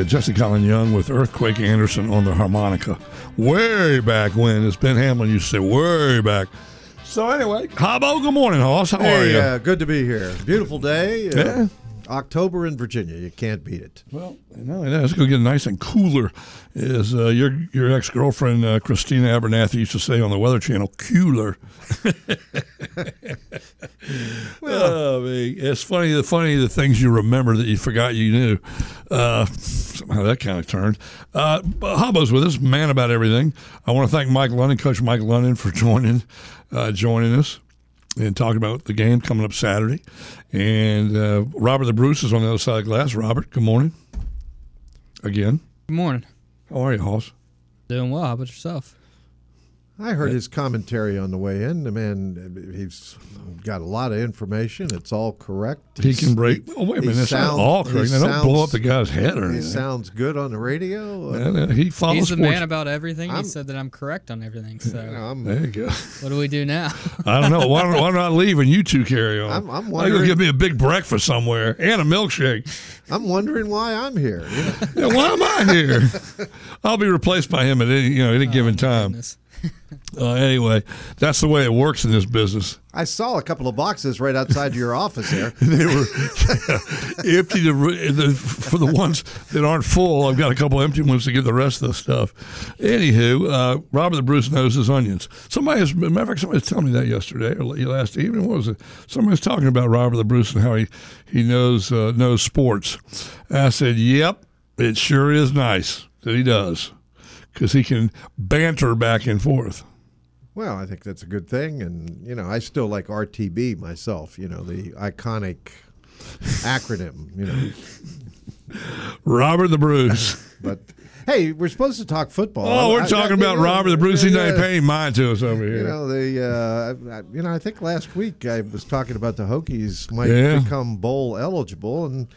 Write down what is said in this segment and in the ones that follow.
uh. Jesse Colin Young with Earthquake Anderson on the harmonica. Way back when, as Ben Hamlin used to say, way back. So anyway, Hobbo, good morning, Hoss. How are Hey, you? uh, good to be here. Beautiful day. uh, Yeah. October in Virginia. You can't beat it. Well, no, it is. It's going to get nice and cooler. As uh, your your ex girlfriend uh, Christina Abernathy used to say on the Weather Channel, cooler. well, I mean, it's funny. The funny the things you remember that you forgot you knew. Uh, somehow that kind of turned. Uh, but Hobbo's with us, man about everything. I want to thank Mike London, Coach Mike London, for joining uh, joining us and talking about the game coming up Saturday. And uh, Robert the Bruce is on the other side of the glass. Robert, good morning. Again. Good morning. How are you, Hoss? Doing well. How about yourself? I heard his commentary on the way in. The man, he's got a lot of information. It's all correct. He can break. Oh, wait a minute. That's sound- not all he correct. Now, don't blow up the guy's head or He anything. sounds good on the radio. Uh, Yeah, yeah, he follows He's the man about everything. I'm- he said that I'm correct on everything. So you know, I'm, there you go. what do we do now? I don't know. Why don't, why don't I leave and you two carry on? I'm- I'm I go give me a big breakfast somewhere and a milkshake. I'm wondering why I'm here. You know, Yeah, why am I here? I'll be replaced by him at any you know any given time. Goodness. Uh, anyway, that's the way it works in this business. I saw a couple of boxes right outside your office there. they were empty the, the, for the ones that aren't full. I've got a couple empty ones to get the rest of the stuff. Anywho, uh, Robert the Bruce knows his onions. Somebody, was, matter of fact, somebody was telling me that yesterday or last evening. What was it? Somebody was talking about Robert the Bruce and how he he knows uh, knows sports. And I said, "Yep, it sure is nice that he does." Because he can banter back and forth. Well, I think that's a good thing, and you know, I still like RTB myself. You know, the iconic acronym. You know, Robert the Bruce. but hey, we're supposed to talk football. Oh, we're I- I- talking you about know, Robert the Bruce. He's not paying mind to us over here. You know the uh, I- I- you know I think last week I was talking about the Hokies might Yeah. become bowl eligible and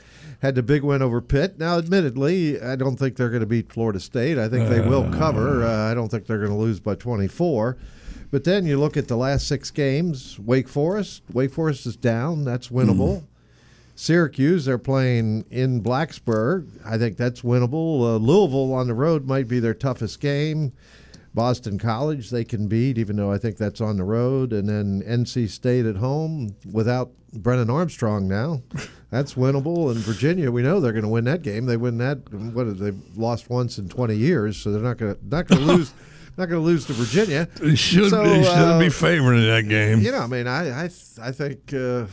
had the big win over Pitt. Now, admittedly, I don't think they're going to beat Florida State. I think they will cover. Uh, I don't think they're going to lose by 24. But then you look at the last six games. Wake Forest. Wake Forest is down. That's winnable. Syracuse, they're playing in Blacksburg. I think that's winnable. Uh, Louisville on the road might be their toughest game. Boston College, they can beat, even though I think that's on the road. And then NC State at home without Brennan Armstrong now. That's winnable. And Virginia, we know they're going to win that game. They win that. What they've lost once in 20 years, so they're not going to not going to lose. Not going to lose to Virginia. He should, So, he shouldn't uh, be favored in that game. You know, I mean, I I, I think uh,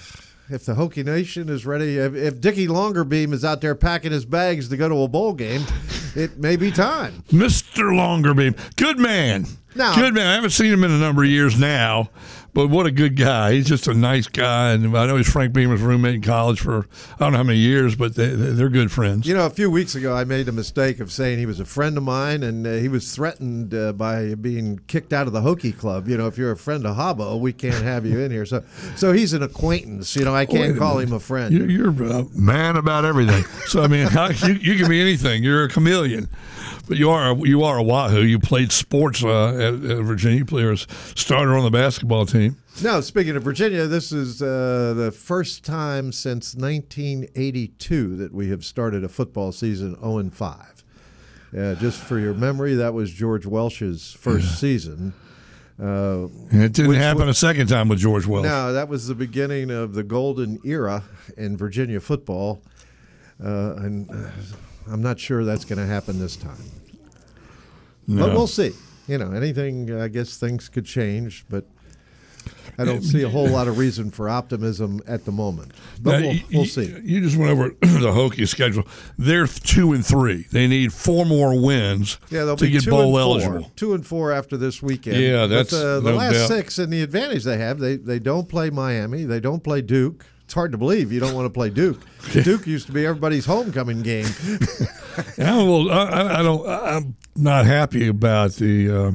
if the Hokie Nation is ready, if, if Dickie Longerbeam is out there packing his bags to go to a bowl game, it may be time. Mr. Longerbeam. Good man. No. Good man. I haven't seen him in a number of years now, but what a good guy. He's just a nice guy. And I know he's Frank Beamer's roommate in college for I don't know how many years, but they, they're good friends. You know, a few weeks ago, I made a mistake of saying he was a friend of mine, and uh, he was threatened uh, by being kicked out of the Hokie Club. You know, if you're a friend of Habbo, we can't have you in here. So, so he's an acquaintance. You know, I can't call minute. him a friend. You're, you're a man about everything. So I mean, how, you, you can be anything. You're a chameleon, but you are a, you are a Wahoo. You played sports uh, at, at Virginia. You played as starter on the basketball team. Now, speaking of Virginia, this is uh, the first time since 1982 that we have started a football season 0 and 5. Uh, just for your memory, that was George Welsh's first season. Uh, it didn't happen wa- a second time with George Welsh. no, that was the beginning of the golden era in Virginia football, uh, and uh, I'm not sure that's going to happen this time. No. But we'll see. You know, anything. I guess things could change, but I don't see a whole lot of reason for optimism at the moment. But Now, we'll, we'll you- see. You just went over the Hokies schedule. They're two and three. They need four more wins Yeah, they'll to be get two bowl and four. eligible. Two and four after this weekend. Yeah, But, that's uh, the no last doubt. six, and the advantage they have, they they don't play Miami, they don't play Duke. It's hard to believe you don't want to play Duke. Duke used to be everybody's homecoming game. Yeah, well, I, I- don't. I'm not happy about the uh,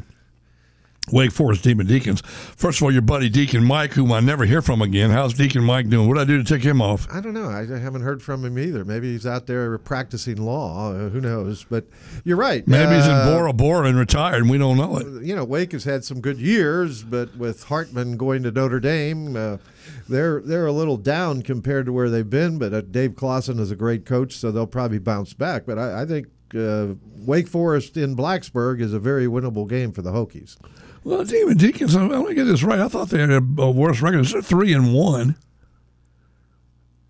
Wake Forest Demon Deacons. First of all, your buddy Deacon Mike, whom I never hear from again. How's Deacon Mike doing? What did I do to take him off? I don't know. I haven't heard from him either. Maybe he's out there practicing law. Uh, who knows? But you're right. Maybe he's in Uh, Bora Bora and retired, and we don't know it. you know, Wake has had some good years, but with Hartman going to Notre Dame, uh, they're they're a little down compared to where they've been. But uh, Dave Clawson is a great coach, so they'll probably bounce back. But I, I think uh, Wake Forest in Blacksburg is a very winnable game for the Hokies. Well, Demon Deacons, I want to get this right. I thought they had a, worse record. They're three and one.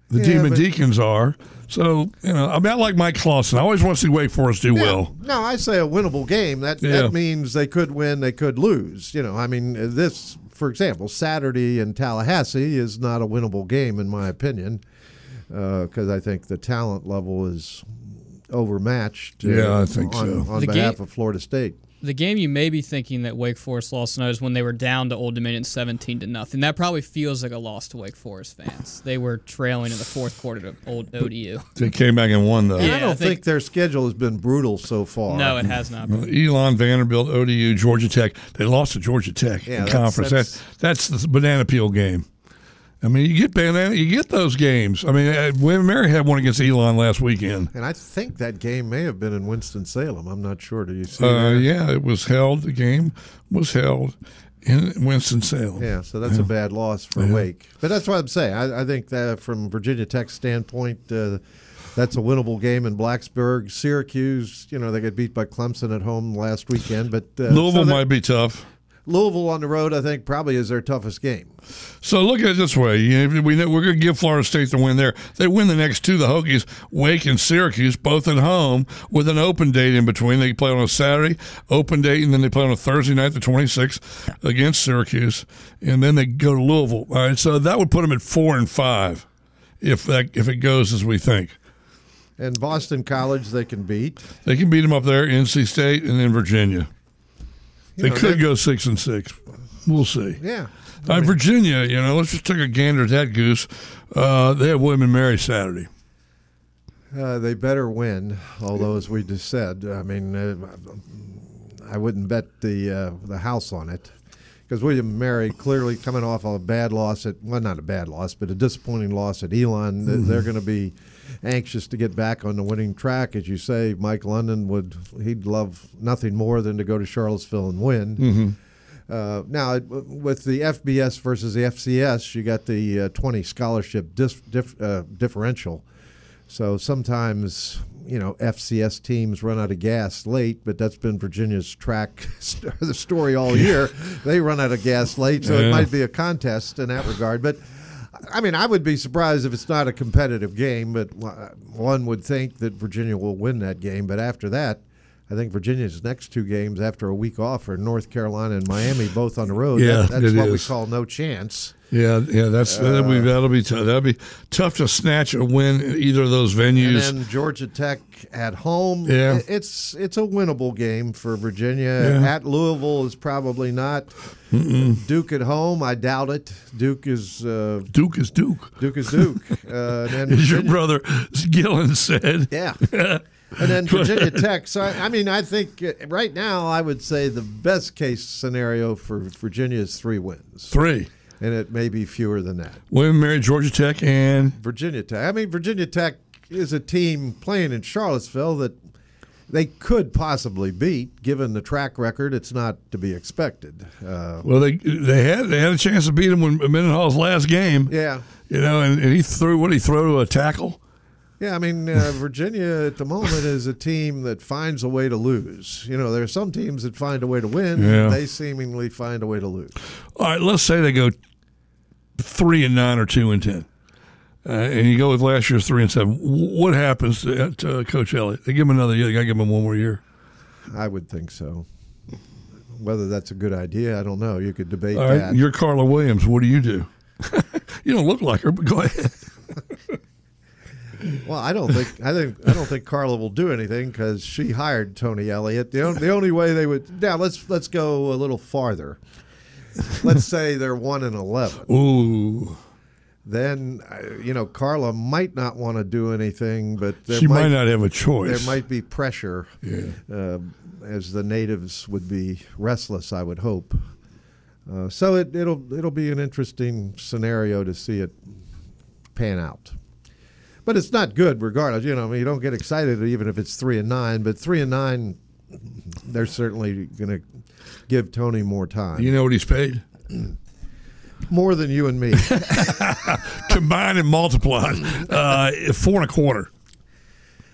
The Yeah, Demon but- Deacons are. So, you know, I mean, I like Mike Clawson. I always want to see Wake Forest do well. No, I say a winnable game. That Yeah. that means they could win, they could lose. You know, I mean, this, for example, Saturday in Tallahassee is not a winnable game in my opinion, because I think the talent level is overmatched. uh, Yeah, I think on, so. On The behalf game- of Florida State. The game you may be thinking that Wake Forest lost tonight is when they were down to Old Dominion 17 to nothing. That probably feels like a loss to Wake Forest fans. They were trailing in the fourth quarter to Old ODU. They came back and won, though. And Yeah, I don't I think, think- their schedule has been brutal so far. No, it has not. Been. Elon, Vanderbilt, ODU, Georgia Tech. They lost to Georgia Tech Yeah, in that's- conference. that's- That's, that's the banana peel game. I mean, you get banana, you get those games. I mean, uh, William Mary had one against Elon last weekend. And I think that game may have been in Winston Salem. I'm not sure. Do you see Uh, that? yeah, it was held. The game was held in Winston Salem. Yeah, so that's a bad loss for Yeah. Wake. But that's what I'm saying. I, I think that from Virginia Tech's standpoint, uh, that's a winnable game in Blacksburg. Syracuse, you know, they got beat by Clemson at home last weekend, but uh, Louisville so might be tough. Louisville on the road, I think, probably is their toughest game. So look at it this way: you we know, we're going to give Florida State the win there. They win the next two, the Hokies, Wake and Syracuse, both at home with an open date in between. They play on a Saturday open date, and then they play on a Thursday night, the 26th, against Syracuse, and then they go to Louisville. All right, so that would put them at four and five, if that if it goes as we think. And Boston College, they can beat. They can beat them up there, NC State, and then Virginia. They know, could go six and six. We'll see. Yeah. Right, Virginia, you know, let's just take a gander at that goose. Uh, they have William and Mary Saturday. Uh, they better win, although, as we just said, I mean, uh, I wouldn't bet the uh, the house on it because William and Mary clearly coming off a bad loss at well, not a bad loss, but a disappointing loss at Elon. Th- They're going to be anxious to get back on the winning track, as you say. Mike London would he'd love nothing more than to go to Charlottesville and win. Uh, now, with the FBS versus the FCS, you got the uh, 20 scholarship dis- dif- uh, differential. So sometimes, you know, FCS teams run out of gas late, but that's been Virginia's track the story all year. They run out of gas late, so Yeah. it might be a contest in that regard. But I mean, I would be surprised if it's not a competitive game, but uh, one would think that Virginia will win that game. But after that, I think Virginia's next two games after a week off are North Carolina and Miami, both on the road. Yeah, That- that's what we call no chance. Yeah, yeah, that's that'll be that'll be tough. That'll be tough to snatch a win in either of those venues. And then Georgia Tech at home. Yeah. It's it's a winnable game for Virginia. Yeah. At Louisville is probably not. Duke at home, I doubt it. Duke is uh, Duke is Duke, Duke is Duke. uh, and as your brother Gillen said. Yeah. And then Virginia Tech. So I I mean, I think uh, right now I would say the best case scenario for Virginia is three wins, Three. and it may be fewer than that. William Mary, Georgia Tech, and Virginia Tech. I mean, Virginia Tech is a team playing in Charlottesville that they could possibly beat, given the track record. It's not to be expected. Uh, well, they they had they had a chance to beat him when Mendenhall's last game. yeah, You know, and, and he threw what he throw to a tackle. Yeah. I mean, uh, Virginia at the moment is a team that finds a way to lose. You know, there are some teams that find a way to win. Yeah. They seemingly find a way to lose. All right, let's say they go three and nine or two and ten, uh, and you go with last year's three and seven. What happens to, to uh, Coach Elliott? They give him another year. They got to give him one more year. I would think so. Whether that's a good idea, I don't know. You could debate right, that. you're Carla Williams. What do you do? you don't look like her, but go ahead. Well, I don't think I think I don't think Carla will do anything because she hired Tony Elliott. The, on, the only way they would now let's let's go a little farther. Let's say they're one and eleven. Ooh, Then uh, you know Carla might not want to do anything, but there she might, might, not have a choice. there might be pressure, Yeah. uh, as the natives would be restless. I would hope. Uh, so it, it'll it'll be an interesting scenario to see it pan out. But it's not good regardless. You know, I mean, you don't get excited even if it's three and nine. But three and nine, they're certainly going to give Tony more time. You know what he's paid? More than you and me. combined and multiplied, uh, four and a quarter.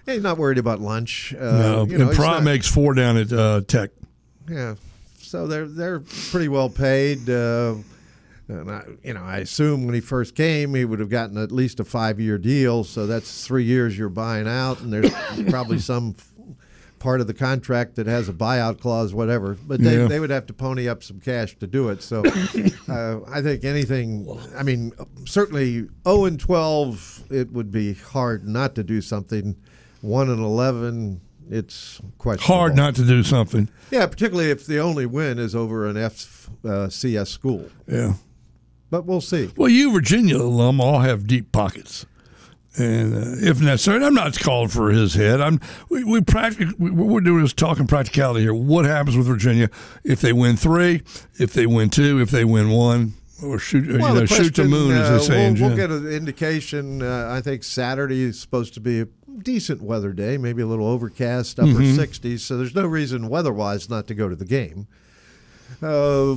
He's not worried about lunch. Uh, No, you know, and Pry makes four down at uh, Tech. Yeah, so they're they're pretty well paid. Uh, and I, you know, I assume when he first came, he would have gotten at least a five-year deal. So that's three years you're buying out, and there's probably some part of the contract that has a buyout clause, whatever. But they, Yeah. they would have to pony up some cash to do it. So uh, I think anything. I mean, certainly 0 and 12, it would be hard not to do something. One and 11, it's questionable. Hard not to do something. Yeah, particularly if the only win is over an FCS school. Yeah. But we'll see. Well, you Virginia alum all have deep pockets, and uh, if necessary, I'm not calling for his head. I'm we, we practically what we're doing is talking practicality here. What happens with Virginia if they win three, if they win two, if they win one, or shoot you Well, know the shoot the moon as uh, they say we'll, we'll get an indication. Uh, I think Saturday is supposed to be a decent weather day, maybe a little overcast, upper Mm-hmm. 60s. So there's no reason weather-wise not to go to the game. Uh,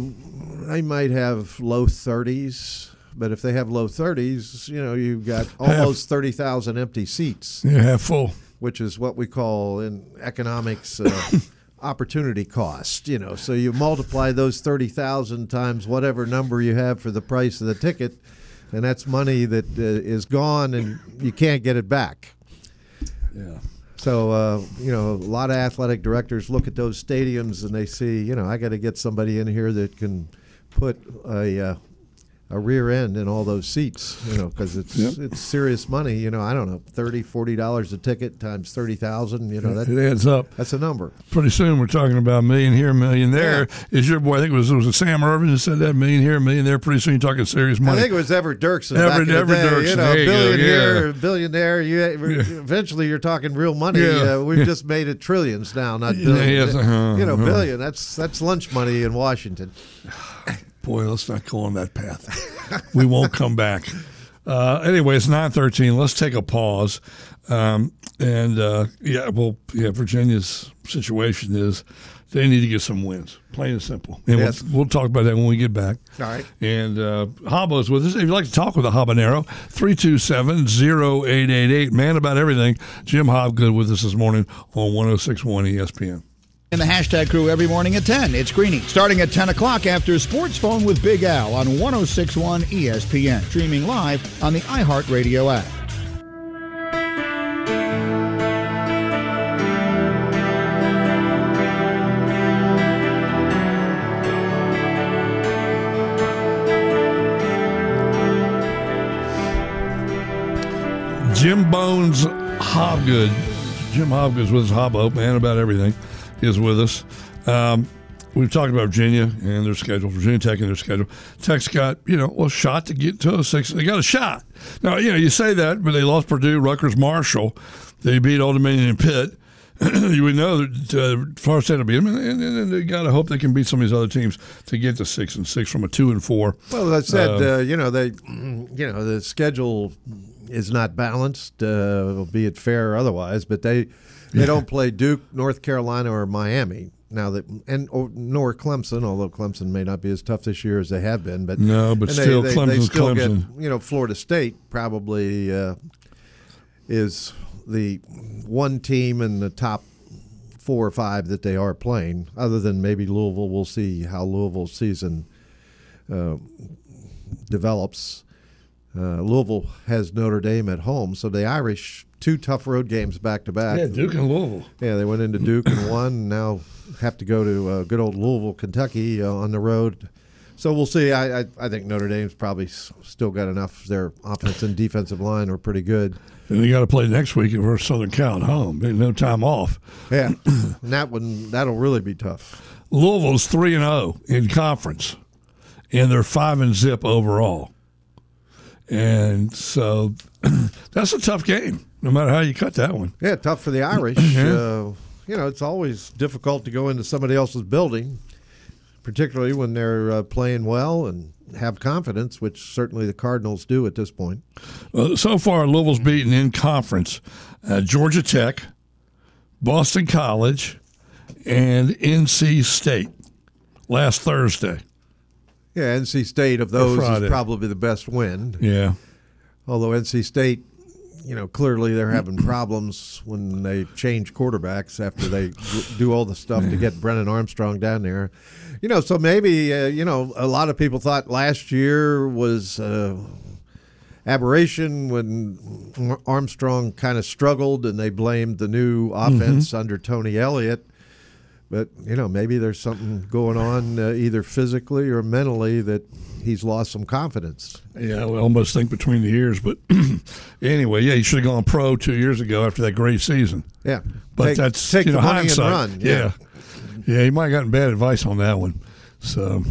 they might have low 30s, but if they have low 30s, you know, you've got almost 30,000 empty seats. Yeah, half full. which is what we call in economics uh, opportunity cost. You know, so you multiply those thirty thousand times whatever number you have for the price of the ticket, and that's money that uh, is gone and you can't get it back. Yeah. So uh, you know, a lot of athletic directors look at those stadiums and they see, you know, I got to get somebody in here that can put a uh, a rear end in all those seats, you know, because it's Yep. it's serious money. You know, I don't know, 30 40 dollars a ticket times thirty thousand. You know, that It adds up. that's a number. Pretty soon we're talking about a million here, a million there. Is your boy? I think it was it was Sam Ervin that said that million here, a million there. Pretty soon you're talking serious money. I think it was Everett Dirksen. Everett- back the Everett day, Dirksen, You know, there you go, yeah. here, billionaire. You eventually you're talking real money. Yeah. Uh, we've just made it trillions now, not Yeah, billions. yes, uh-huh, you know, uh-huh. billion. That's that's lunch money in Washington. Boy, let's not go on that path. we won't come back. Uh, anyway, it's nine thirteen. Let's take a pause. Um, and uh, yeah, well, yeah, Virginia's situation is they need to get some wins, plain and simple. And Yes. we'll, we'll talk about that when we get back. All right. And uh, Habo's with us. If you'd like to talk with a habanero, 327 0888. Man about everything. Jim Hobgood with us this morning on 1061 ESPN. In the hashtag crew every morning at 10. It's Greeny. Starting at 10 o'clock after Sports Phone with Big Al on 1061 ESPN. Streaming live on the iHeartRadio app. Jim Bones Hobgood. Jim Hobgood's with us. Hobbo, man about everything, is with us. Um, we've talked about Virginia and their schedule, Virginia Tech and their schedule. Tech's got, you know, well, shot to get to a six. They got a shot. Now, you know, you say that, but they lost Purdue, Rutgers, Marshall. They beat Old Dominion and Pitt. you would know that uh, Florida State will beat them, and, and, and they got to hope they can beat some of these other teams to get to six and six from a two and four. Well, that said, uh, you know they, you know the schedule is not balanced, uh, be it fair or otherwise. But they they don't play Duke, North Carolina, or Miami now that and or, nor Clemson. Although Clemson may not be as tough this year as they have been, but No, but still, they, they, they still Clemson. get you know Florida State probably uh, is the one team in the top four or five that they are playing. Other than maybe Louisville, we'll see how Louisville's season uh, develops. Uh, Louisville has Notre Dame at home, so the Irish two tough road games back to back. Yeah, Duke and Louisville. Yeah, they went into Duke and won. Now have to go to uh, good old Louisville, Kentucky uh, on the road. So we'll see. I, I I think Notre Dame's probably s- still got enough. Their offense and defensive line are pretty good. And they got to play next week versus Southern Cal at home. No time off. Yeah, and that one that'll really be tough. Louisville's three and zero in conference, and they're five and zip overall. And so that's a tough game, no matter how you cut that one. Yeah, tough for the Irish. uh, you know, it's always difficult to go into somebody else's building, particularly when they're uh, playing well and have confidence, which certainly the Cardinals do at this point. Well, so far, Louisville's beaten in conference uh, Georgia Tech, Boston College, and NC State last Thursday. Yeah, NC State of those is probably the best win. Yeah. Although NC State, you know, clearly they're having problems when they change quarterbacks after they do all the stuff to get Brennan Armstrong down there. You know, so maybe uh, you know a lot of people thought last year was uh, aberration when Armstrong kind of struggled and they blamed the new offense under Tony Elliott. But you know, maybe there's something going on uh, either physically or mentally that he's lost some confidence. Yeah, we almost think between the ears. But anyway, yeah, he should have gone pro two years ago after that great season. Yeah, But take, that's take you know, hindsight. and run. Yeah. yeah, he might have gotten bad advice on that one. So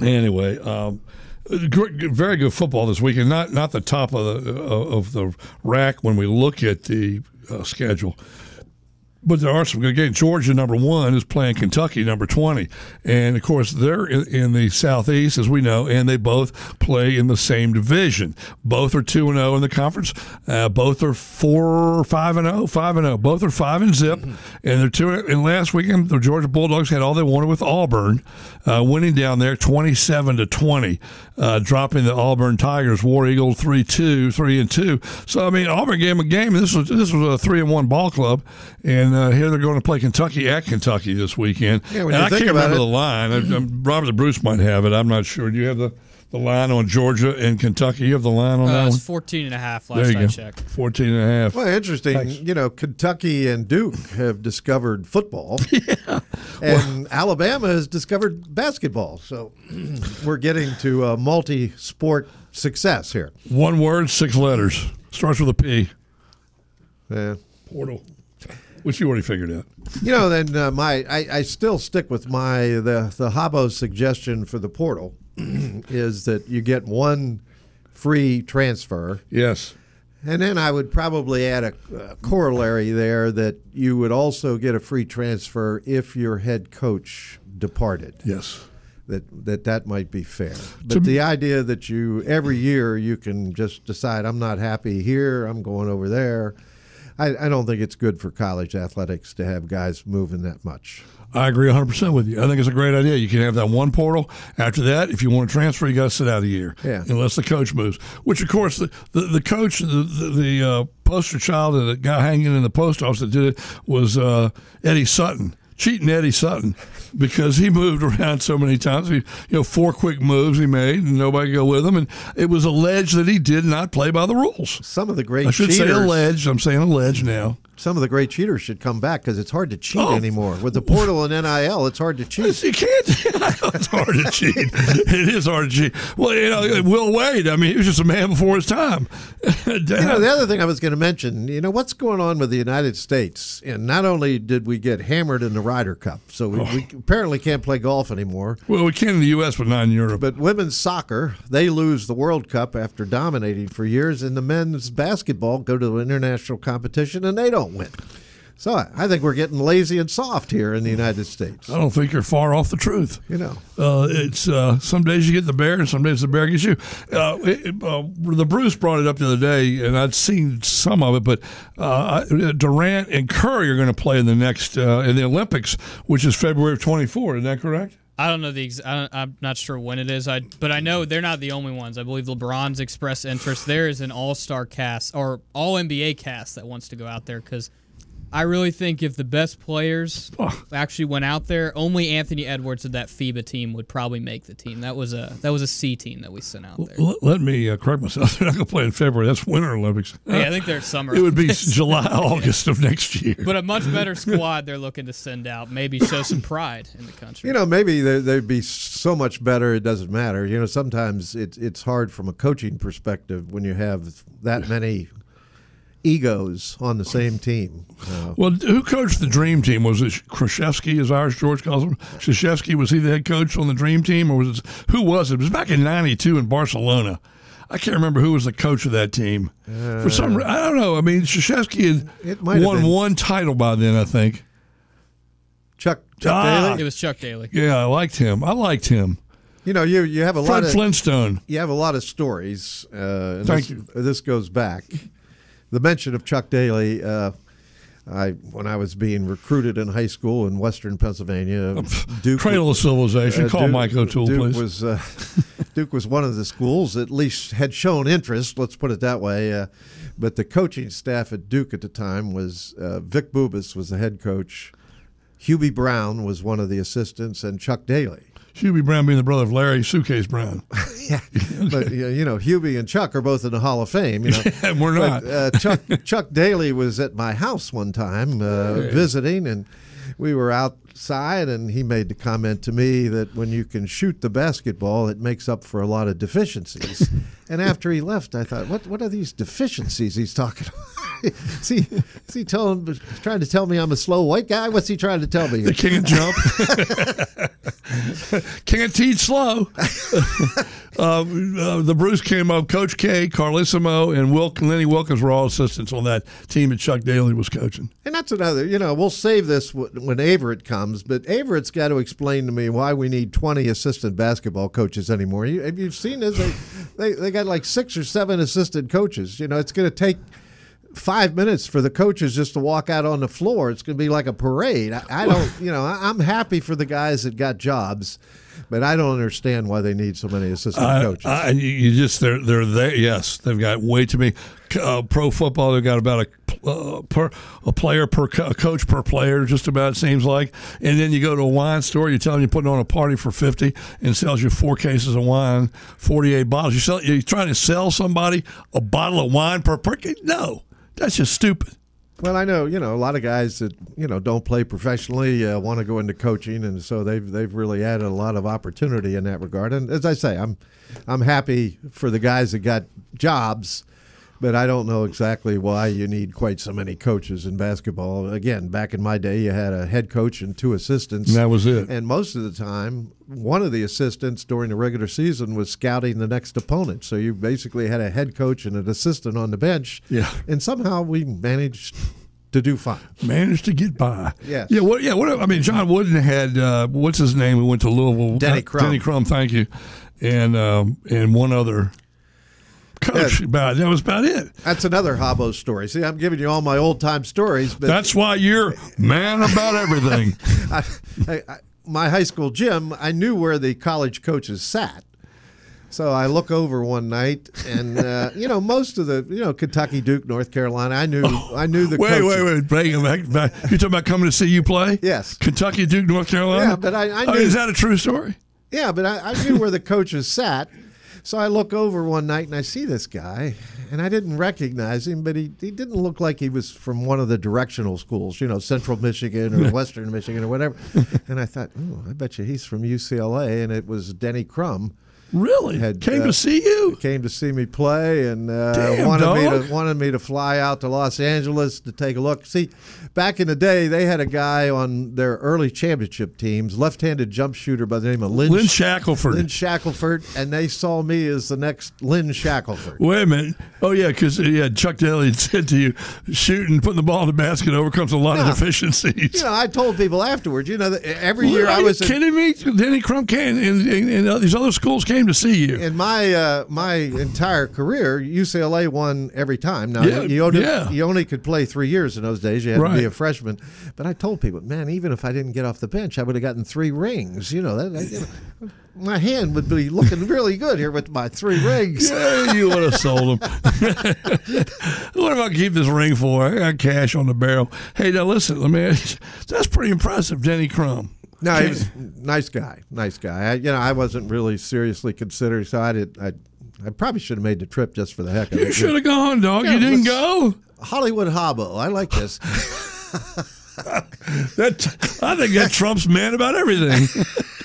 anyway, um, very good football this weekend. Not not the top of the of the rack when we look at the uh, schedule. But there are some good games. Georgia, number one, is playing Kentucky, number 20. And, of course, they're in, the Southeast, as we know, and they both play in the same division. Both are 2 0 in the conference. Uh, both are 4 5 0, 5 0. Both are 5 and zip. And they're 2 And last weekend, the Georgia Bulldogs had all they wanted with Auburn, uh, winning down there 27 to 20, uh, dropping the Auburn Tigers, War Eagle 3 2, 3 and 2. So, I mean, Auburn gave them a game. This was, this was a 3 and 1 ball club. And uh, here they're going to play Kentucky at Kentucky this weekend. Yeah, when and you I think can't about remember it- the line. I, I'm, Robert the Bruce might have it. I'm not sure. Do you have the, the line on Georgia and Kentucky? You have the line on Uh, that it one? 14 and a half There last you I go. checked. 14 and a half. Well, interesting. Thanks. You know, Kentucky and Duke have discovered football, and Alabama has discovered basketball. So we're getting to uh, multi-sport success here. One word, six letters. Starts with a P. Yeah. Portal. Which you already figured out. You know, then uh, my I, I still stick with my the the Habbo suggestion for the portal is that you get one free transfer, Yes. and then I would probably add a, a corollary there that you would also get a free transfer if your head coach departed. Yes. That that that might be fair, but the idea that you every year you can just decide I'm not happy here, I'm going over there. I, I don't think it's good for college athletics to have guys moving that much. I agree 100% with you. I think it's a great idea. You can have that one portal. After that, if you want to transfer, you got to sit out a year. Yeah. Unless the coach moves. Which, of course, the, the, the coach, the, the, the uh, poster child the guy hanging in the post office that did it was uh, Eddie Sutton. Cheating Eddie Sutton because he moved around so many times. He, you know, four quick moves he made and nobody could go with him. And it was alleged that he did not play by the rules. Some of the great I should cheaters, say alleged. I'm saying alleged now. Some of the great cheaters should come back because it's hard to cheat Oh. anymore with the portal and NIL. It's hard to cheat. You can't. it's hard to cheat. It is hard to cheat. Well, you know, Will Wade. I mean, he was just a man before his time. You know, the other thing I was going to mention, you know, what's going on with the United States? And not only did we get hammered in the Ryder Cup, so we, we oh. apparently can't play golf anymore. well, we can in the U.S., but not in Europe. But women's soccer, they lose the World Cup after dominating for years, and the men's basketball go to international competition and they don't win. So I think we're getting lazy and soft here in the United States. I don't think you're far off the truth. You know, Uh, it's uh, some days you get the bear, and some days the bear gets you. Uh, it, uh, the Bruce brought it up the other day, and I'd seen some of it. But uh, Durant and Curry are going to play in the next uh, in the Olympics, which is February of 24. Isn't that correct? I don't know the. Ex- I I'm not sure when it is. I but I know they're not the only ones. I believe LeBron's expressed interest. There is an All Star cast or All NBA cast that wants to go out there because I really think if the best players Oh. actually went out there, only Anthony Edwards of that FIBA team would probably make the team. That was a that was a C team that we sent out there. Let, let me uh, correct myself. They're not going to play in February. That's Winter Olympics. Yeah, I think they're summer. It would be July, August of next year. but a much better squad they're looking to send out. Maybe show some pride in the country. you know, maybe they- they'd be so much better. It doesn't matter. You know, sometimes it's it's hard from a coaching perspective when you have that many egos on the same team. Uh, Well, who coached the Dream Team? Was it Krzyzewski, as Irish George calls him? Krzyzewski, was he the head coach on the Dream Team? Or was it, who was it? It was back in 92 in Barcelona. I can't remember who was the coach of that team. For some re- I don't know. I mean, Krzyzewski It had might have won one title by then, I think. Chuck Chuck Ah. it was Chuck Daly. Yeah, I liked him. I liked him. You know, you you have a lot Fred of Flintstone. you have a lot of stories. Uh, Thank this, This goes back. The mention of Chuck Daly. Uh, I when I was being recruited in high school in Western Pennsylvania, Duke Cradle of civilization. uh, Call Duke- Mike O'Toole, Duke please. was uh, Duke was one of the schools that at least had shown interest. Let's put it that way. Uh, but the coaching staff at Duke at the time was uh, Vic Bubas was the head coach, Hubie Brown was one of the assistants, and Chuck Daly. Hubie Brown being the brother of Larry Suitcase Brown. yeah, but you know, Hubie and Chuck are both in the Hall of Fame. You know, And we're not. But, uh, Chuck Chuck Daly was at my house one time uh, visiting, and we were outside, and he made the comment to me that when you can shoot the basketball, it makes up for a lot of deficiencies. And after he left, I thought, what what are these deficiencies he's talking about? is he is he telling trying to tell me I'm a slow white guy? What's he trying to tell me? The can't jump. can't teach slow. uh, uh, the Bruce came up. Coach K, Carlesimo, and Wilk, Lenny Wilkens were all assistants on that team that Chuck Daly was coaching. And that's another, you know, we'll save this w- when Averett comes, but Averett's got to explain to me why we need 20 assistant basketball coaches anymore. You, have you seen this? They, they, they got like six or seven assistant coaches. You know, it's going to take five minutes for the coaches just to walk out on the floor. It's going to be like a parade. I, I don't, you know, I, I'm happy for the guys that got jobs, but I don't understand why they need so many assistant coaches. I, you- just they're they're there. Yes, they've got way too many. Uh, pro football, they've got about a uh, per a player per co- a coach per player. Just about it seems like. And then you go to a wine store. You tell them you're putting on a party for fifty, and sells you four cases of wine, forty eight bottles. You sell. You're trying to sell somebody a bottle of wine per per. No, that's just stupid. Well, I know you know a lot of guys that you know don't play professionally uh, want to go into coaching, and so they've they've really added a lot of opportunity in that regard. And as I say, I'm I'm happy for the guys that got jobs, but I don't know exactly why you need quite so many coaches in basketball. Again, back in my day, you had a head coach and two assistants. And that was it. And most of the time, one of the assistants during the regular season was scouting the next opponent. So you basically had a head coach and an assistant on the bench. Yeah. And somehow we managed to do fine. Managed to get by. Yes. Yeah. What? Yeah. What? I mean, John Wooden had uh, what's his name? Who went to Louisville? Denny Crum. Denny Crum. Thank you. And um, and one other coach. Yeah. About that was about it. That's another Hobbo story. See, I'm giving you all my old time stories, but That's why you're man about everything. I, I, I, my high school gym, I knew where the college coaches sat. So I look over one night, and uh, you know most of the you know Kentucky, Duke, North Carolina. I knew I knew the wait, coaches. wait, wait. Bring him back, back. You talking about coming to see you play? Yes. Kentucky, Duke, North Carolina. Yeah, but I- I Oh, knew- is that a true story? Yeah, but I, I knew where the coaches sat. So I look over one night and I see this guy, and I didn't recognize him, but he, he didn't look like he was from one of the directional schools, you know, Central Michigan or Western Michigan or whatever. And I thought, oh, I bet you he's from UCLA, and it was Denny Crum. Really? Had, Came uh, to see you? Came to see me play and uh, Damn, wanted me to wanted me to fly out to Los Angeles to take a look. See, back in the day, they had a guy on their early championship teams, left-handed jump shooter by the name of Lynn, Lynn Shackelford. Lynn Shackelford, and they saw me as the next Lynn Shackelford. Wait a minute. Oh yeah, because yeah, Chuck Daly had said to you, shooting, putting the ball in the basket overcomes a lot of deficiencies. You know, I told people afterwards. You know, every year I was in, kidding me? Danny Crump came and, and, and these other schools came to see you. in my uh, my entire career, UCLA won every time. Now Yeah, you, only, yeah. you only could play three years in those days. You had to be a freshman. But I told people, man, even if I didn't get off the bench, I would have gotten three rings. You know, that, you know, my hand would be looking really good here with my three rings. Yeah, you would have sold them. what am I keep this ring for? I got cash on the barrel. Hey, now listen, let me. That's pretty impressive, Denny Crum. No, he was a nice guy, nice guy. I, you know, I wasn't really seriously considering, so I did. I, I probably should have made the trip just for the heck of You it. You should have gone, dog. Yeah, you didn't go. Hollywood Hobbo. I like this. That I think that Trump's man about everything.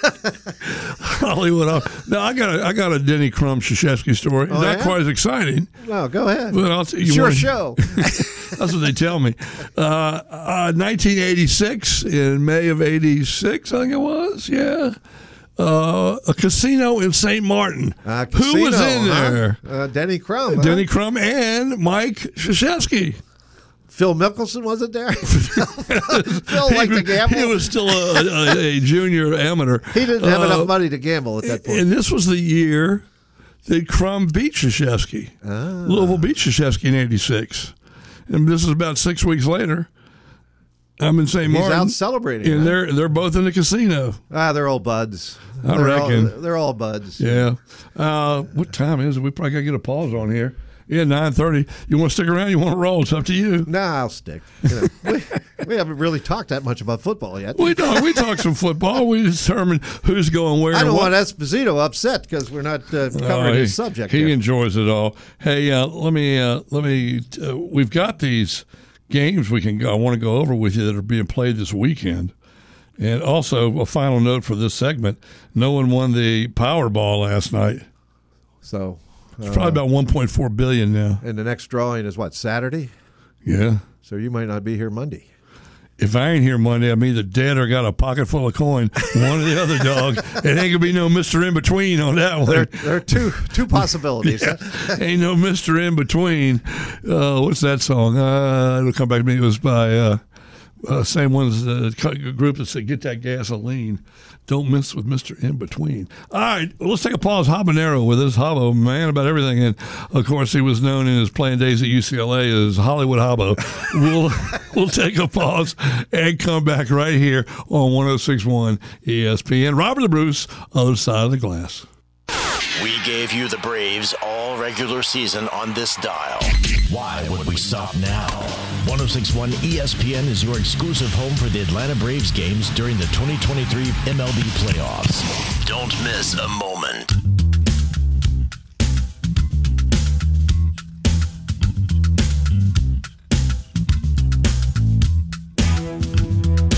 Hollywood. uh, No, I got a I got a Denny Crum Krzyzewski story. Oh, Not yeah? quite as exciting, No, go ahead. but I'll tell you. it's your one- show. That's what they tell me. Uh, uh, 1986, in May of 86, I think it was. Yeah. Uh, a casino in St. Martin. Uh, Who was in huh? there? Uh, Denny Crum. huh? Denny Crum and Mike Krzyzewski. Phil Mickelson wasn't there. Phil liked to gamble. He was still a, a, a junior amateur. He didn't have Uh, enough money to gamble at that point. And this was the year that Crum beat Krzyzewski. Ah. Louisville beat Krzyzewski in 86. And this is about six weeks later. I'm in St. Martin. He's out celebrating. and they're they're both in the casino. ah, they're all buds. I they're reckon. All, they're all buds. Yeah. Uh, what time is it? We probably got to get a pause on here. Yeah, nine thirty. You want to stick around? You want to roll? It's up to you. Nah, I'll stick. You know, we, we haven't really talked that much about football yet. We talk, we talk some football. We determine who's going where. I don't want Esposito upset because we're not uh, covering he, his subject. He here. enjoys it all. Hey, uh, let me uh, let me. Uh, we've got these games we can. Go, I want to go over with you that are being played this weekend, and also a final note for this segment: no one won the Powerball last night. so, It's probably about 1.4 billion now. and the next drawing is what Saturday. Yeah. So you might not be here Monday. If I ain't here Monday, I'm either dead or got a pocket full of coin. One or the other, dog. It ain't gonna be no Mister In Between on that one. There, there are two two possibilities. huh? Ain't no Mister In Between. Uh, what's that song? Uh, it'll come back to me. It was by uh, uh, same one's uh, group that said "Get that gasoline." Don't mess with Mister In Between. All right, well, let's take a pause. Habanero with his Habo, man, about everything, and of course he was known in his playing days at UCLA as Hollywood Habo. we'll we'll take a pause and come back right here on 106.1 ESPN. Robert the Bruce, other side of the glass. We gave you the Braves all regular season on this dial. Why would we stop now? 1061 ESPN is your exclusive home for the Atlanta Braves games during the 2023 MLB playoffs. Don't miss a moment.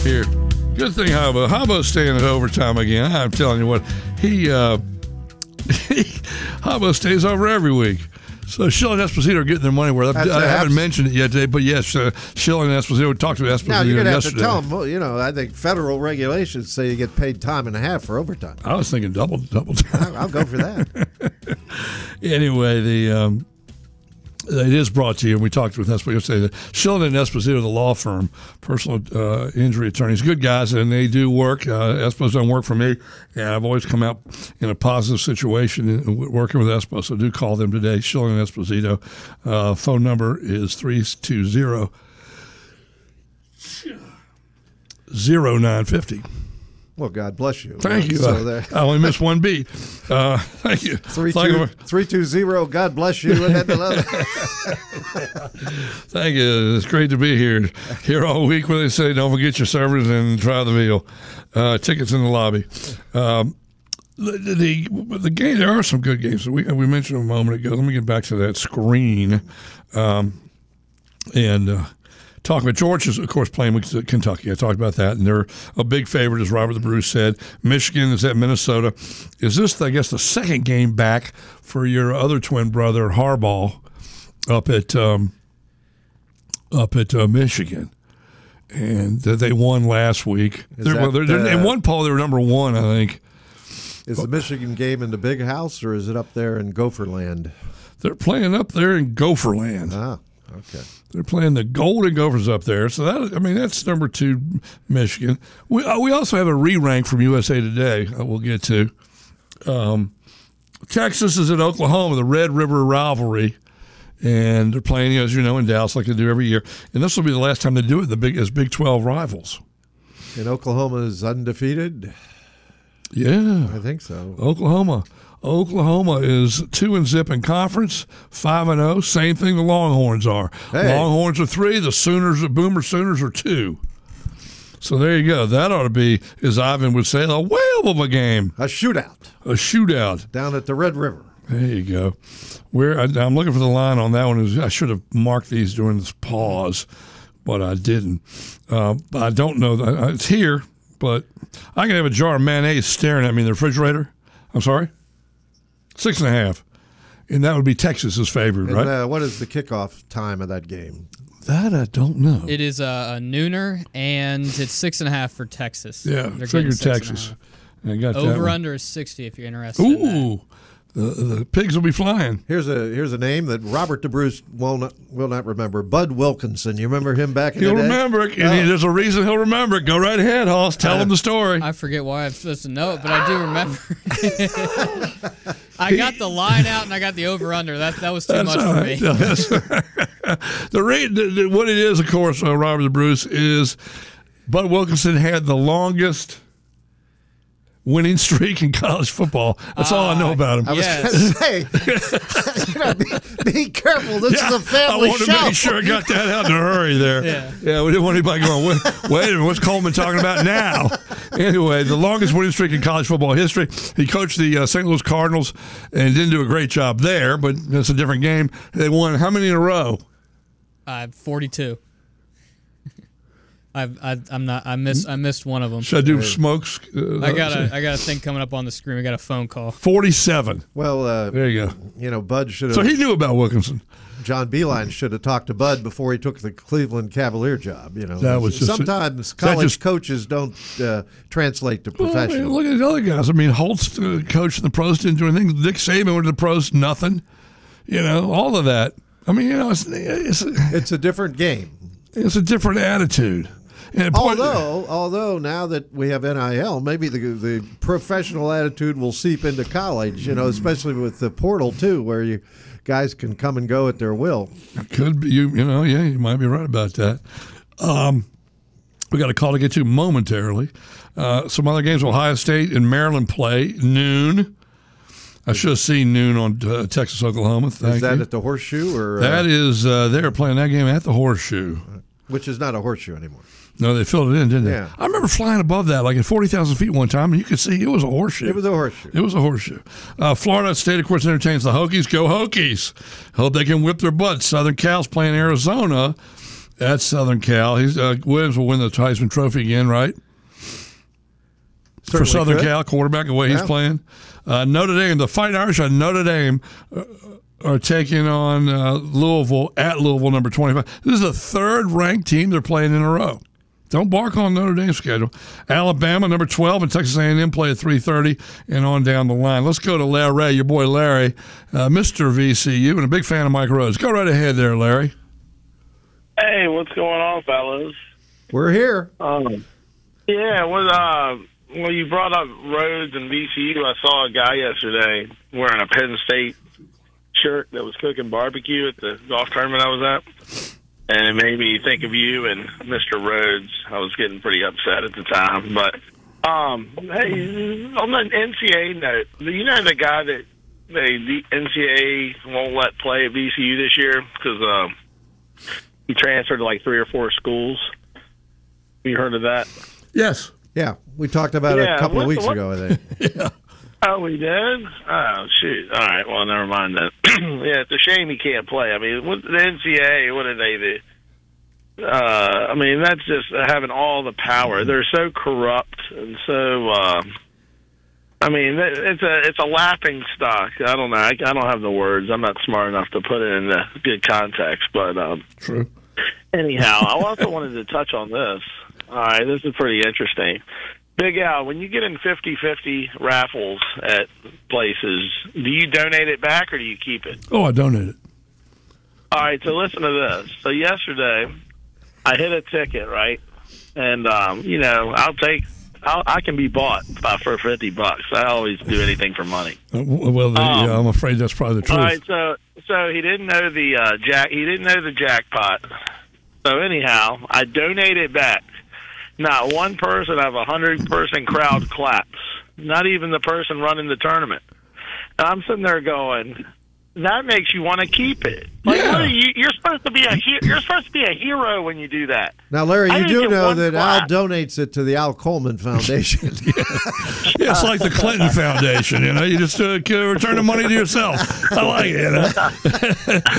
Here. Good thing Habo. Habo's staying at overtime again. I'm telling you what, he uh Habo stays over every week. So Schilling and Esposito are getting their money worth. I, I haven't mentioned it yet today, but yes, uh, Schilling and Esposito talked to Esposito Now you're gonna have to tell them. Well, you know, I think federal regulations say you get paid time and a half for overtime. I was thinking double double time. I'll go for that. anyway, the um, it is brought to you. and We talked with Esposito yesterday. Schilling and Esposito, the law firm, personal uh, injury attorneys, good guys, and they do work. Uh, Esposito done work for me, and I've always come out in a positive situation in, in working with Espo. So do call them today. Schilling and Esposito. Uh, phone number is three two zero. Zero nine fifty. Well, God bless you. Thank you. So I only missed one beat. Uh, thank you. three Thank two you. three two zero. God bless you. And then the- Thank you. It's great to be here. Here all week when they say, don't forget your servers and try the meal. Uh, tickets in the lobby. Um, the, the the game. There are some good games. We we mentioned a moment ago. Let me get back to that screen, um, and uh, talk about George is of course playing with Kentucky. I talked about that, and they're a big favorite, as Robert the Bruce said. Michigan is at Minnesota. Is this, I guess, the second game back for your other twin brother Harbaugh up at um, up at uh, Michigan? And they won last week. They're, well, they're, in one poll, they were number one, I think. is the Michigan game in the big house or is it up there in Gopherland? They're playing up there in Gopherland. Ah, okay. They're playing the Golden Gophers up there. So that I mean that's number two, Michigan. We uh, we also have a re-rank from USA Today. uh, We'll get to. Um, Texas is at Oklahoma, the Red River rivalry, and they're playing as you know in Dallas like they do every year. And this will be the last time they do it. The big as Big Twelve rivals. And Oklahoma is undefeated. Yeah, I think so. Oklahoma. Oklahoma is two and zip in conference, five and zero. Same thing the Longhorns are. Hey. Longhorns are three. The Sooners, the Boomer Sooners are two. So there you go. That ought to be, as Ivan would say, a whale of a game, A shootout a shootout. down at the Red River. There you go. Where I'm looking for the line on that one. Is I should have marked these during this pause, but I didn't. Uh, I don't know. that- It's here, but I can have a jar of mayonnaise staring at me in the refrigerator. I'm sorry, six and a half, and that would be Texas's favorite, And right? uh, what is the kickoff time of that game? that I don't know. It is a, a nooner, and it's six and a half for Texas. yeah, They're figure six and Texas. I got. Over one. under is sixty if you're interested. in that. Ooh, the, the pigs will be flying. Here's a here's a name that Robert the Bruce will not will not remember. Bud Wilkinson. You remember him back in the middle? He'll the day? remember it. and Oh. There's a reason he'll remember it. Go right ahead, Hoss. Tell him the story. I forget why I'm supposed to know it, but I do remember. I got the line out and I got the over under. That that was too That's much all for right. me. No, that's- the rate, the, the, what it is, of course, uh, Robert the Bruce is Bud Wilkinson had the longest winning streak in college football. That's all I know about him. I was Yes. going to say, you know, be, be careful. This is a family want to show. To make sure I got that out in a hurry there. Yeah. yeah, we didn't want anybody going, wait, wait a minute, what's Coleman talking about now? Anyway, the longest winning streak in college football history. He coached the uh, St. Louis Cardinals and didn't do a great job there, but that's a different game. They won how many in a row? I'm 42. I've, I, I'm not. I missed. I missed one of them. Should I do smokes? Uh, I got a. I got a thing coming up on the screen. We got a phone call. 47. Well, uh, There you go. you know, Bud should have. So he knew about Wilkinson. John Beilein should have talked to Bud before he took the Cleveland Cavalier job. You know, That was just- sometimes that college just- coaches don't uh, translate to Well, I mean, professional. look at the other guys. I mean, Holtz uh, coached in the pros, didn't do anything. Nick Saban went to the pros, nothing. You know, all of that. I mean, you know, it's it's, it's a different game. it's a different attitude. Although, although now that we have NIL, maybe the the professional attitude will seep into college. You know, especially with the portal too, where you guys can come and go at their will. could be you. You know, yeah, you might be right about that. Um, we got a call to get to momentarily. Uh, some other games: Ohio State and Maryland play noon. I should have seen noon on uh, Texas Oklahoma. Thank is that you. at the horseshoe or that uh, is uh, they're playing that game at the Horseshoe. which is not a horseshoe anymore? No, they filled it in, didn't they? Yeah. I remember flying above that, like at 40,000 feet one time, and you could see it was a horseshoe. It was a horseshoe. It was a horseshoe. Uh, Florida State, of course, entertains the Hokies. Go Hokies! Hope they can whip their butts. Southern Cal's playing Arizona. That's Southern Cal. He's uh, Williams will win the Heisman Trophy again, right? For Southern could. Cal, quarterback, the way he's playing. Uh, Notre Dame, the Fighting Irish on Notre Dame uh, are taking on uh, Louisville at Louisville, number 25. This is the third ranked team they're playing in a row. Don't bark on Notre Dame's schedule. Alabama, number 12, and Texas A&M play at 3.30 and on down the line. Let's go to Larry, your boy Larry, uh, Mr. VCU, and a big fan of Mike Rhoades. Go right ahead there, Larry. Hey, what's going on, fellas? We're here. Um, yeah, well, uh, well, you brought up Rhoades and VCU. I saw a guy yesterday wearing a Penn State shirt that was cooking barbecue at the golf tournament I was at. And it made me think of you and Mr. Rhoades. I was getting pretty upset at the time. But, um, hey, on the NCAA note, you know the guy that they, the NCAA won't let play at VCU this year because um, he transferred to like three or four schools? You heard of that? Yes. Yeah, we talked about it a couple of weeks what- ago. I think. Oh, we did? Oh, shoot. All right. Well, never mind then. yeah, it's a shame he can't play. I mean, what, the NCAA, what are they? The, uh, I mean, that's just having all the power. They're so corrupt and so. Uh, I mean, it's a it's a laughing stock. I don't know. I, I don't have the words. I'm not smart enough to put it in the good context. But um, True. anyhow, I also wanted to touch on this. All right, this is pretty interesting. Big Al, when you get in 50-50 raffles at places, do you donate it back or do you keep it? Oh, I donate it. All right, so listen to this. So yesterday, I hit a ticket, right? And um, you know, I'll take. I'll, I can be bought by for fifty bucks. I always do anything for money. Uh, well, the, Um, yeah, I'm afraid that's probably the truth. All right, so so he didn't know the uh, jack. He didn't know the jackpot. So anyhow, I donated it back. Not one person out of a hundred person crowd claps. Not even the person running the tournament. And I'm sitting there going, that makes you want to keep it. Like, Yeah. what are you, you're supposed to be a he- you're supposed to be a hero when you do that. Now, Larry, I you do know that clap. Al donates it to the Al Coleman Foundation. Yeah, it's like the Clinton Foundation. You know, you just uh, return the money to yourself. I like it. You know?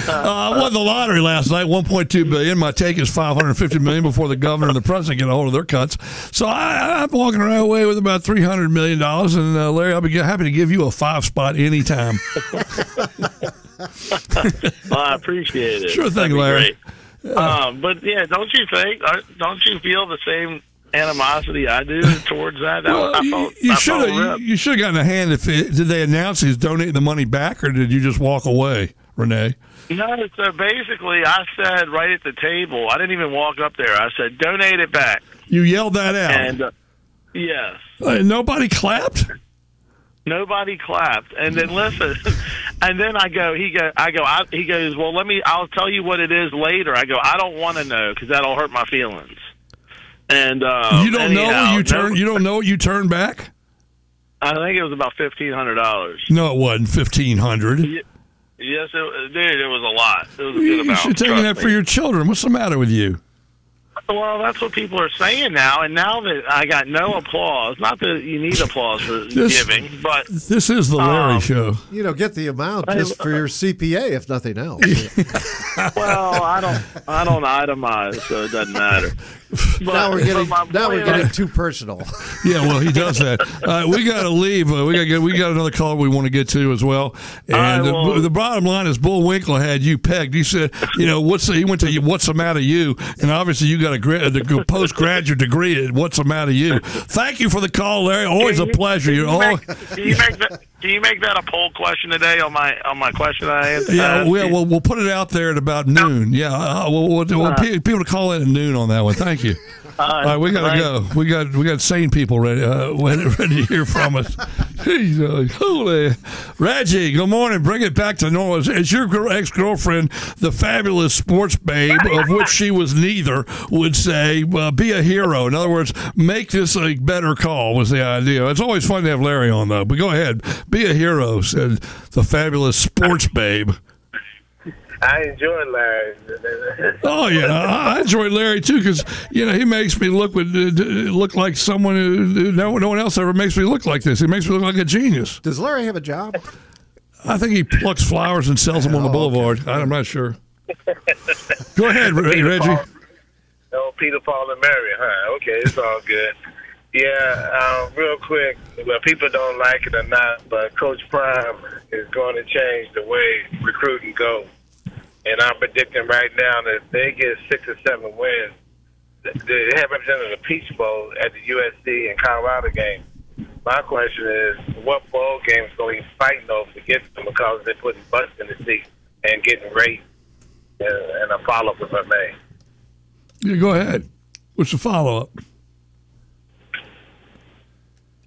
uh, I won the lottery last night, 1.2 billion. My take is 550 million before the governor and the president get a hold of their cuts. So I, I'm walking around away with about 300 million dollars. And uh, Larry, I'll be happy to give you a five spot anytime. Well, I appreciate it. Sure thing, Larry. great. Um, but yeah, don't you think? uh, Don't you feel the same animosity I do towards that? Well, I you- felt- you should have you should have gotten a hand if it, did they announce he's donating the money back or did you just walk away, Renee? No, so basically, I said right at the table. I didn't even walk up there. I said, "Donate it back." You yelled that out. And uh, yes, Uh, nobody clapped. nobody clapped. And then listen, And then I go, he go, I go, I, he goes, well, let me, I'll tell you what it is later. I go, I don't want to know because that'll hurt my feelings. And uh, you don't know anyhow, what you turn. no- You don't know what you turn back. I think it was about fifteen hundred dollars. No, it wasn't fifteen hundred. Yes, it, dude, it was a lot. It was a good You amount. should take that for your children. What's the matter with you? Well, that's what people are saying now, and now that I got no applause, not that you need applause for This- giving, but This is the Larry Um, show. You know, get the amount just for your CPA, if nothing else. well, I don't, I don't itemize, so it doesn't matter. But, now we're getting but my now we're getting too personal. Yeah, well, he does that. Uh, we got to leave. Uh, we got get, we got another call we want to get to as well. And I the, the bottom line is, Bullwinkle had you pegged. He said, you know, what's the, he went to you, what's the matter you, and obviously you got a, gra- a postgraduate degree at what's the matter you. Thank you for the call, Larry. Always a pleasure. can You're you all. make, can you make that? Can you make that a poll question today on my on my question I answered? Yeah, we'll, we'll we'll put it out there at about noon. Yeah, uh, we'll, we'll, we'll pe- people to call in at noon on that one. Thank you. All right, we got to go. We got we got sane people ready uh, ready ready to hear from us. He's uh, holy Reggie. Good morning. Bring it back to normal. It's your ex girlfriend, the fabulous sports babe, of which she was neither, would say, uh, "Be a hero." In other words, make this a better call. Was the idea. It's always fun to have Larry on though. But go ahead, be a hero," said the fabulous sports babe. I enjoy Larry. Oh yeah, I I enjoy Larry too because you know he makes me look with look like someone who who no no one else ever makes me look like this. He makes me look like a genius. Does Larry have a job? I think he plucks flowers and sells them on the Oh, okay. boulevard. I'm not sure. Go ahead, Re- Reggie. No, Peter, Paul, and Mary, huh? Okay, it's all good. Yeah, um, real quick, well, people don't like it or not, but Coach Prime is going to change the way recruiting goes. And I'm predicting right now that if they get six or seven wins, they have represented the Peach Bowl at the USC and Colorado game. My question is, what bowl games going to be fighting over to get them because they're putting butts in the seat and getting raped? And, uh, and a follow-up if I may. Yeah, go ahead. What's the follow up?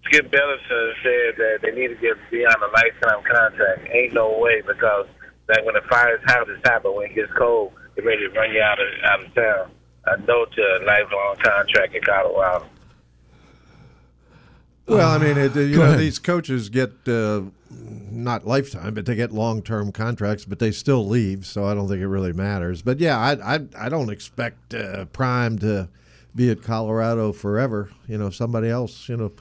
Skip Bayless uh, said that they need to give Deion a lifetime contract. Ain't no way because that when the fires houses happen, when it gets cold, they're ready to run you out of out of town. A no to a lifelong contract in Colorado. Well, I mean, it, you Go know, ahead. these coaches get uh, not lifetime, but they get long-term contracts, but they still leave. So I don't think it really matters. But yeah, I I, I don't expect uh, Prime to be at Colorado forever. You know, somebody else. You know,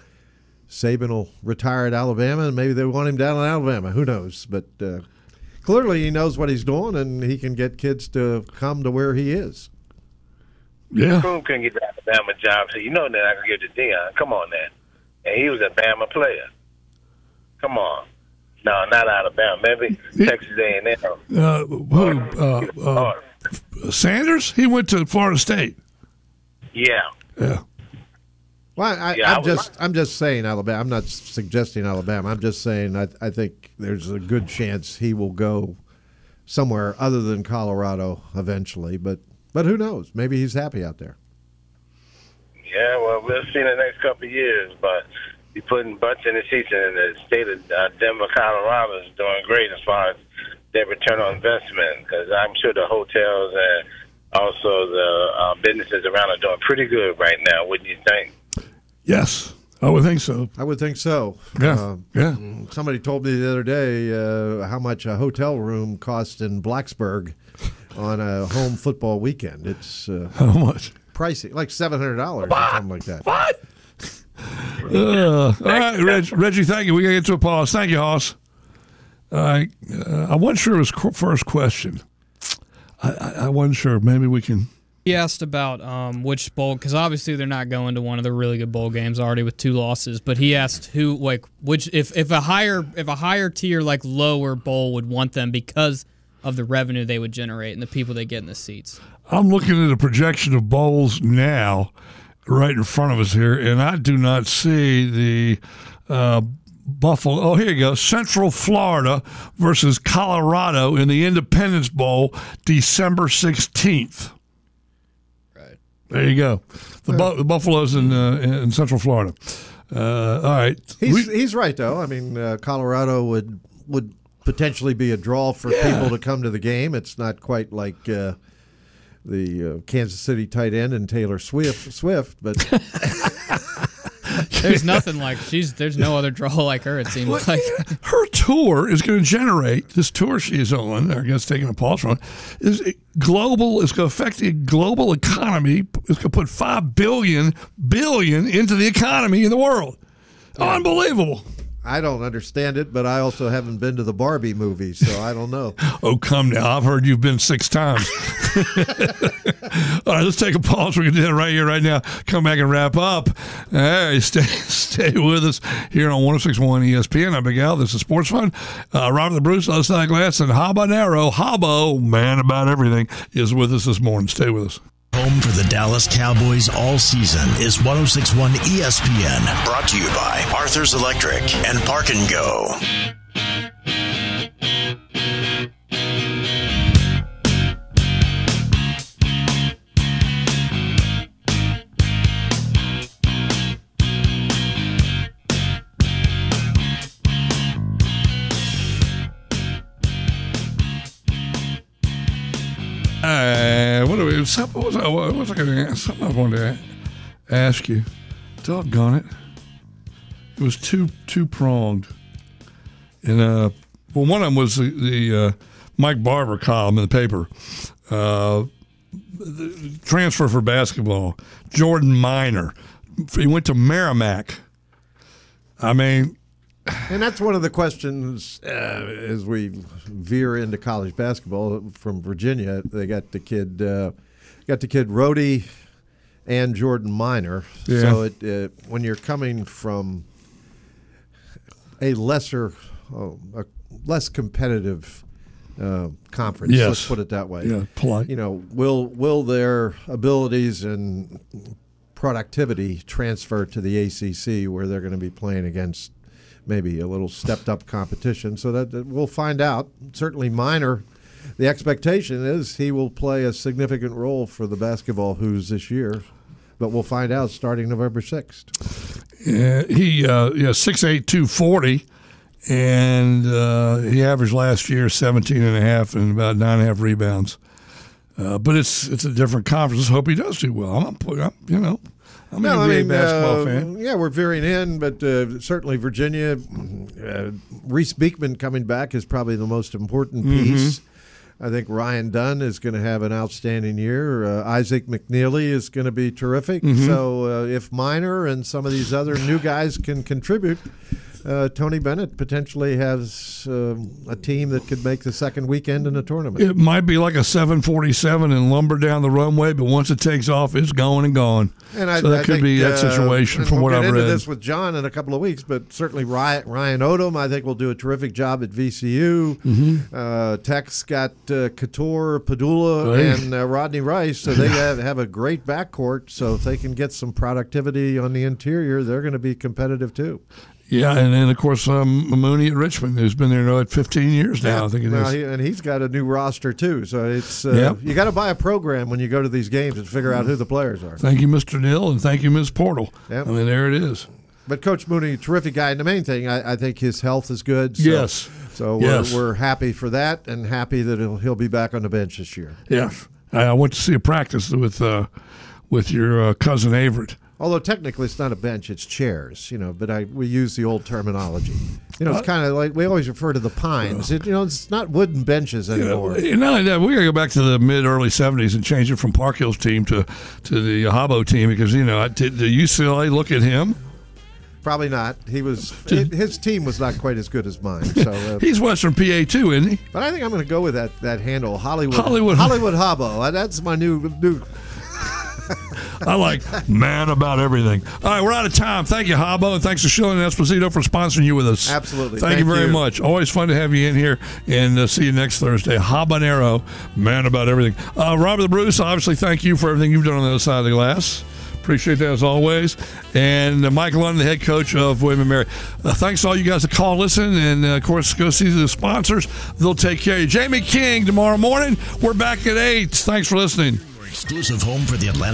Saban will retire at Alabama, and maybe they want him down in Alabama. Who knows? But uh, clearly, he knows what he's doing, and he can get kids to come to where he is. Yeah. Boom couldn't get the Alabama job, so you know they're not gonna give to Deion. Come on, now. And he was a Bama player. Come on. No, not Alabama. Maybe Texas A&M. Uh, who? Uh, uh, Sanders? He went to Florida State. Yeah. Yeah. Well, I, Yeah, I I'm would just I'm just saying Alabama. I'm not suggesting Alabama. I'm just saying I, I think there's a good chance he will go somewhere other than Colorado eventually. But but who knows? Maybe he's happy out there. Yeah, well, we'll see in the next couple of years, but be putting butts in the seats, and the state of uh, Denver, Colorado is doing great as far as their return on investment, because I'm sure the hotels and also the uh, businesses around are doing pretty good right now. Wouldn't you think? Yes, I would think so. I would think so. Yeah. Uh, yeah. somebody told me the other day uh, how much a hotel room costs in Blacksburg on a home football weekend. It's uh, How much? pricey, like seven hundred dollars or something like that. What? Uh, all right, Reg, Reggie. Thank you. We gotta get to a pause. Thank you, Hoss. All right. Uh, I wasn't sure it was qu- first question. I, I, I wasn't sure. Maybe we can. He asked about um, which bowl because obviously they're not going to one of the really good bowl games already with two losses. But he asked who like which if if a higher if a higher tier like lower bowl would want them because of the revenue they would generate and the people they get in the seats. I'm looking at a projection of bowls now, right in front of us here, and I do not see the uh, Buffalo. Oh, here you go. Central Florida versus Colorado in the Independence Bowl, December 16th. There you go. The, Bu- the Buffaloes in uh, in Central Florida. Uh, all right. He's We- he's right though. I mean, uh, Colorado would would potentially be a draw for people to come to the game. It's not quite like uh, the uh, Kansas City tight end and Taylor Swift, Swift, but There's nothing like she's. There's no other draw like her. It seems like. her tour is going to generate this tour she's on. I guess taking a pause from it is global. It's going to affect the global economy. It's going to put five billion billion into the economy in the world. Unbelievable. I don't understand it. But I also haven't been to the Barbie movie, so I don't know. Oh, come now. I've heard you've been six times. All right, let's take a pause. We're going to do that right here, right now. Come back and wrap up. Hey, stay stay with us here on 1061 ESPN. I'm Big Al. This is Sports Fun. Uh, Robert the Bruce, other side glass, and Habanero, Habo, man about everything, is with us this morning. Stay with us. Home for the Dallas Cowboys all season is 1061 ESPN. Brought to you by Arthur's Electric and Park and Go. What, was I, what was I going to ask? Something I wanted to ask you. Doggone it. It was two two pronged. And, uh, well, one of them was the, the uh, Mike Barber column in the paper. Uh, the transfer for basketball. Jordan Minor. He went to Merrimack. I mean, And that's one of the questions uh, as we veer into college basketball from Virginia. They got the kid, uh, got the kid Rohde and Jordan Minor. Yeah. So it, uh, when you're coming from a lesser, oh, a less competitive uh, conference, Yes. let's put it that way. Yeah, polite. You know, will will their abilities and productivity transfer to the ACC where they're going to be playing against maybe a little stepped up competition? So that, that we'll find out. Certainly, minor. The expectation is he will play a significant role for the basketball Who's this year, but we'll find out starting November sixth. Yeah, he uh, yeah six eight two forty, and uh, he averaged last year 17 and a half and about nine and a half rebounds. Uh, but it's it's a different conference. Let's hope he does do well. I'm, I'm you know I'm an NBA basketball uh, fan. Yeah, we're veering in, but uh, certainly Virginia. Uh, Reece Beekman coming back is probably the most important Mm-hmm. piece. I think Ryan Dunn is going to have an outstanding year. Uh, Isaac McNeely is going to be terrific. Mm-hmm. So uh, if Minor and some of these other new guys can contribute, uh, Tony Bennett potentially has uh, a team that could make the second weekend in the tournament. It might be like a 747 and lumber down the runway, but once it takes off, it's going and gone. And I, so that I could think, be that uh, situation and from we'll what get I've into this with John in a couple of weeks, but certainly Ryan, Ryan Odom, I think, will do a terrific job at VCU. Mm-hmm. Uh, Tech's got uh, Cattoor, Pedulla, Right. and uh, Rodney Rice, so they have, have a great backcourt. So if they can get some productivity on the interior, they're going to be competitive too. Yeah, and then of course um, Mooney at Richmond, who's been there now at 15 years now. I think it Well, is. he- and he's got a new roster too. So it's uh, Yep. you got to buy a program when you go to these games and figure out who the players are. Thank you, Mr. Neal, and thank you, Ms. Portal. Yep. I mean, there it is. But Coach Mooney, terrific guy. And the main thing, I, I think his health is good. So, Yes. So we're, Yes. we're happy for that and happy that he'll, he'll be back on the bench this year. Yes, I, I went to see a practice with uh, with your uh, cousin Averett. Although technically it's not a bench, it's chairs, you know, but I we use the old terminology. You know, it's kind of like we always refer to the pines. It, you know, it's not wooden benches anymore. And not only that, we got to go back to the mid early '70s and change it from Park Hill's team to to the Habo team because you know did the UCLA look at him? Probably not. He was his team was not quite as good as mine. So, uh, He's Western PA too, isn't he? but I think I'm going to go with that that handle, Hollywood Hollywood. Hollywood Hobbo. Uh, That's my new new. I like man about everything. All right, we're out of time. Thank you, Habo, and thanks to Schilling and Esposito for sponsoring you with us. Absolutely. Thank, you very you. much. Always fun to have you in here, and uh, see you next Thursday. Habanero, man about everything. Uh, Robert the Bruce, obviously, thank you for everything you've done on the other side of the glass. Appreciate that as always. And uh, Mike London, the head coach of William and Mary. Uh, thanks to all you guys that call, listen, and uh, of course, go see the sponsors. They'll take care of you. Jamie King tomorrow morning. We're back at 8. Thanks for listening. Exclusive home for the Atlanta